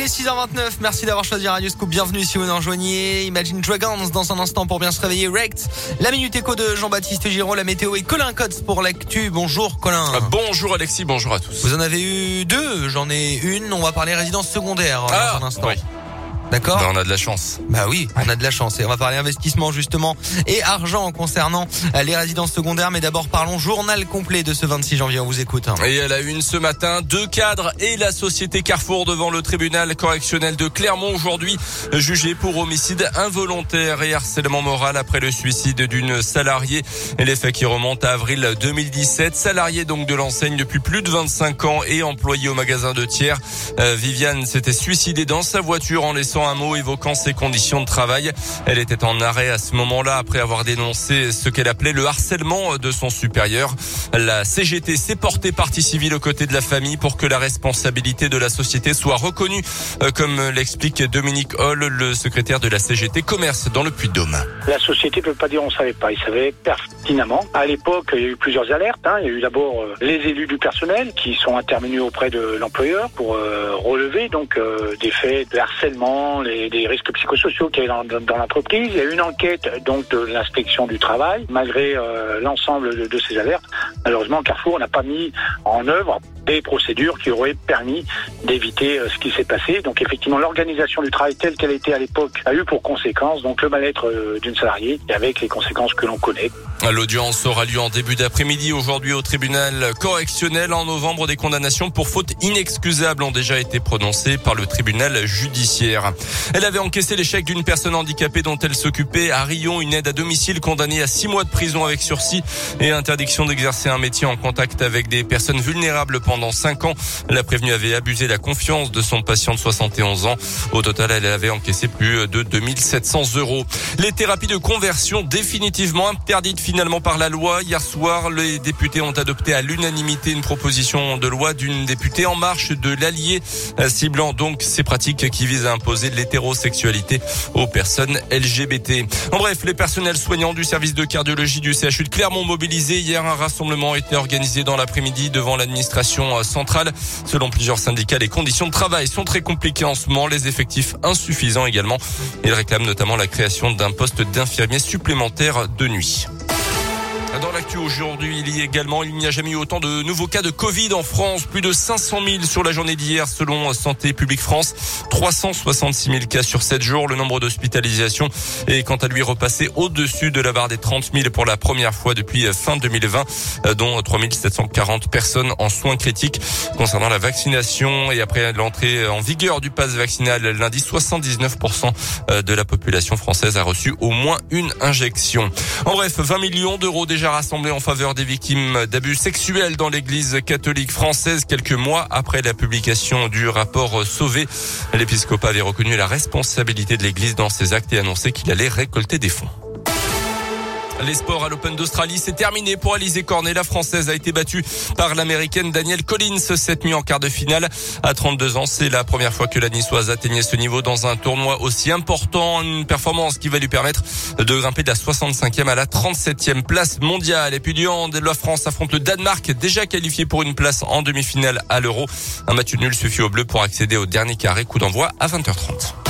Il est 6h29, merci d'avoir choisi Radio Scoop. Bienvenue si vous nous rejoignez. Imagine Dragons dans un instant pour bien se réveiller. Rect, la Minute Éco de Jean-Baptiste Giraud, la météo et Colin Cotes pour l'actu. Bonjour Colin. Ah, bonjour Alexis, bonjour à tous. Vous en avez eu deux, j'en ai une. On va parler résidence secondaire ah, dans un instant. Oui. D'accord bah, On a de la chance. Bah oui, on a de la chance. Et on va parler investissement justement et argent concernant euh, les résidences secondaires. Mais d'abord parlons journal complet de ce 26 janvier. On vous écoute. Hein. Et à la une ce matin, deux cadres et la société Carrefour devant le tribunal correctionnel de Clermont aujourd'hui jugés pour homicide involontaire et harcèlement moral après le suicide d'une salariée. Et les faits qui remontent à avril 2017. Salariée donc de l'enseigne depuis plus de 25 ans et employée au magasin de tiers. Euh, Viviane s'était suicidée dans sa voiture en laissant un mot évoquant ses conditions de travail. Elle était en arrêt à ce moment-là après avoir dénoncé ce qu'elle appelait le harcèlement de son supérieur. La CGT s'est portée partie civile aux côtés de la famille pour que la responsabilité de la société soit reconnue, euh, comme l'explique Dominique Hall, le secrétaire de la CGT Commerce dans le Puy-de-Dôme. La société ne peut pas dire on savait pas. Il savait pertinemment. À l'époque, il y a eu plusieurs alertes. Hein. Il y a eu d'abord euh, les élus du personnel qui sont intervenus auprès de l'employeur pour euh, relever donc des faits de harcèlement les, des risques psychosociaux qu'il y dans, l'entreprise. Il y a une enquête donc de l'inspection du travail. Malgré euh, l'ensemble de, ces alertes, malheureusement Carrefour n'a pas mis en œuvre des procédures qui auraient permis d'éviter euh, ce qui s'est passé. Donc effectivement, l'organisation du travail telle qu'elle était à l'époque a eu pour conséquence donc le mal-être euh, d'une salariée et avec les conséquences que l'on connaît. L'audience aura lieu en début d'après-midi aujourd'hui au tribunal correctionnel. En novembre, des condamnations pour faute inexcusable ont déjà été prononcées par le tribunal judiciaire. Elle avait encaissé l'échec d'une personne handicapée dont elle s'occupait à Rion, une aide à domicile condamnée à six mois de prison avec sursis et interdiction d'exercer un métier en contact avec des personnes vulnérables pendant cinq ans. La prévenue avait abusé de la confiance de son patient de 71 ans. Au total, elle avait encaissé plus de 2700 euros. Les thérapies de conversion définitivement interdites finalement par la loi. Hier soir, les députés ont adopté à l'unanimité une proposition de loi d'une députée en marche de l'Allier, ciblant donc ces pratiques qui visent à imposer l'hétérosexualité aux personnes LGBT. En bref, les personnels soignants du service de cardiologie du CHU de Clermont mobilisés. Hier, un rassemblement a été organisé dans l'après-midi devant l'administration centrale. Selon plusieurs syndicats, les conditions de travail sont très compliquées en ce moment, les effectifs insuffisants également. Ils réclament notamment la création d'un poste d'infirmier supplémentaire de nuit. Dans l'actu aujourd'hui, il y a également, il n'y a jamais eu autant de nouveaux cas de Covid en France. Plus de 500 000 sur la journée d'hier, selon Santé publique France. 366 000 cas sur 7 jours. Le nombre d'hospitalisations est quant à lui repassé au-dessus de la barre des 30 000 pour la première fois depuis fin 2020, dont 3 740 personnes en soins critiques. Concernant la vaccination et après l'entrée en vigueur du pass vaccinal lundi, 79% de la population française a reçu au moins une injection. En bref, 20 millions d'euros déjà déjà rassemblé en faveur des victimes d'abus sexuels dans l'église catholique française quelques mois après la publication du rapport Sauvé. L'épiscopat avait reconnu la responsabilité de l'église dans ses actes et annoncé qu'il allait récolter des fonds. Les sports à l'Open d'Australie, c'est terminé pour Alizé Cornet. La Française a été battue par l'Américaine Danielle Collins cette nuit en quart de finale. À 32 ans, c'est la première fois que la Niçoise atteignait ce niveau dans un tournoi aussi important. Une performance qui va lui permettre de grimper de la 65e à la 37e place mondiale. Et puis du hand, la France affronte le Danemark, déjà qualifié pour une place en demi-finale à l'Euro. Un match nul suffit au bleu pour accéder au dernier carré. Coup d'envoi à 20h30.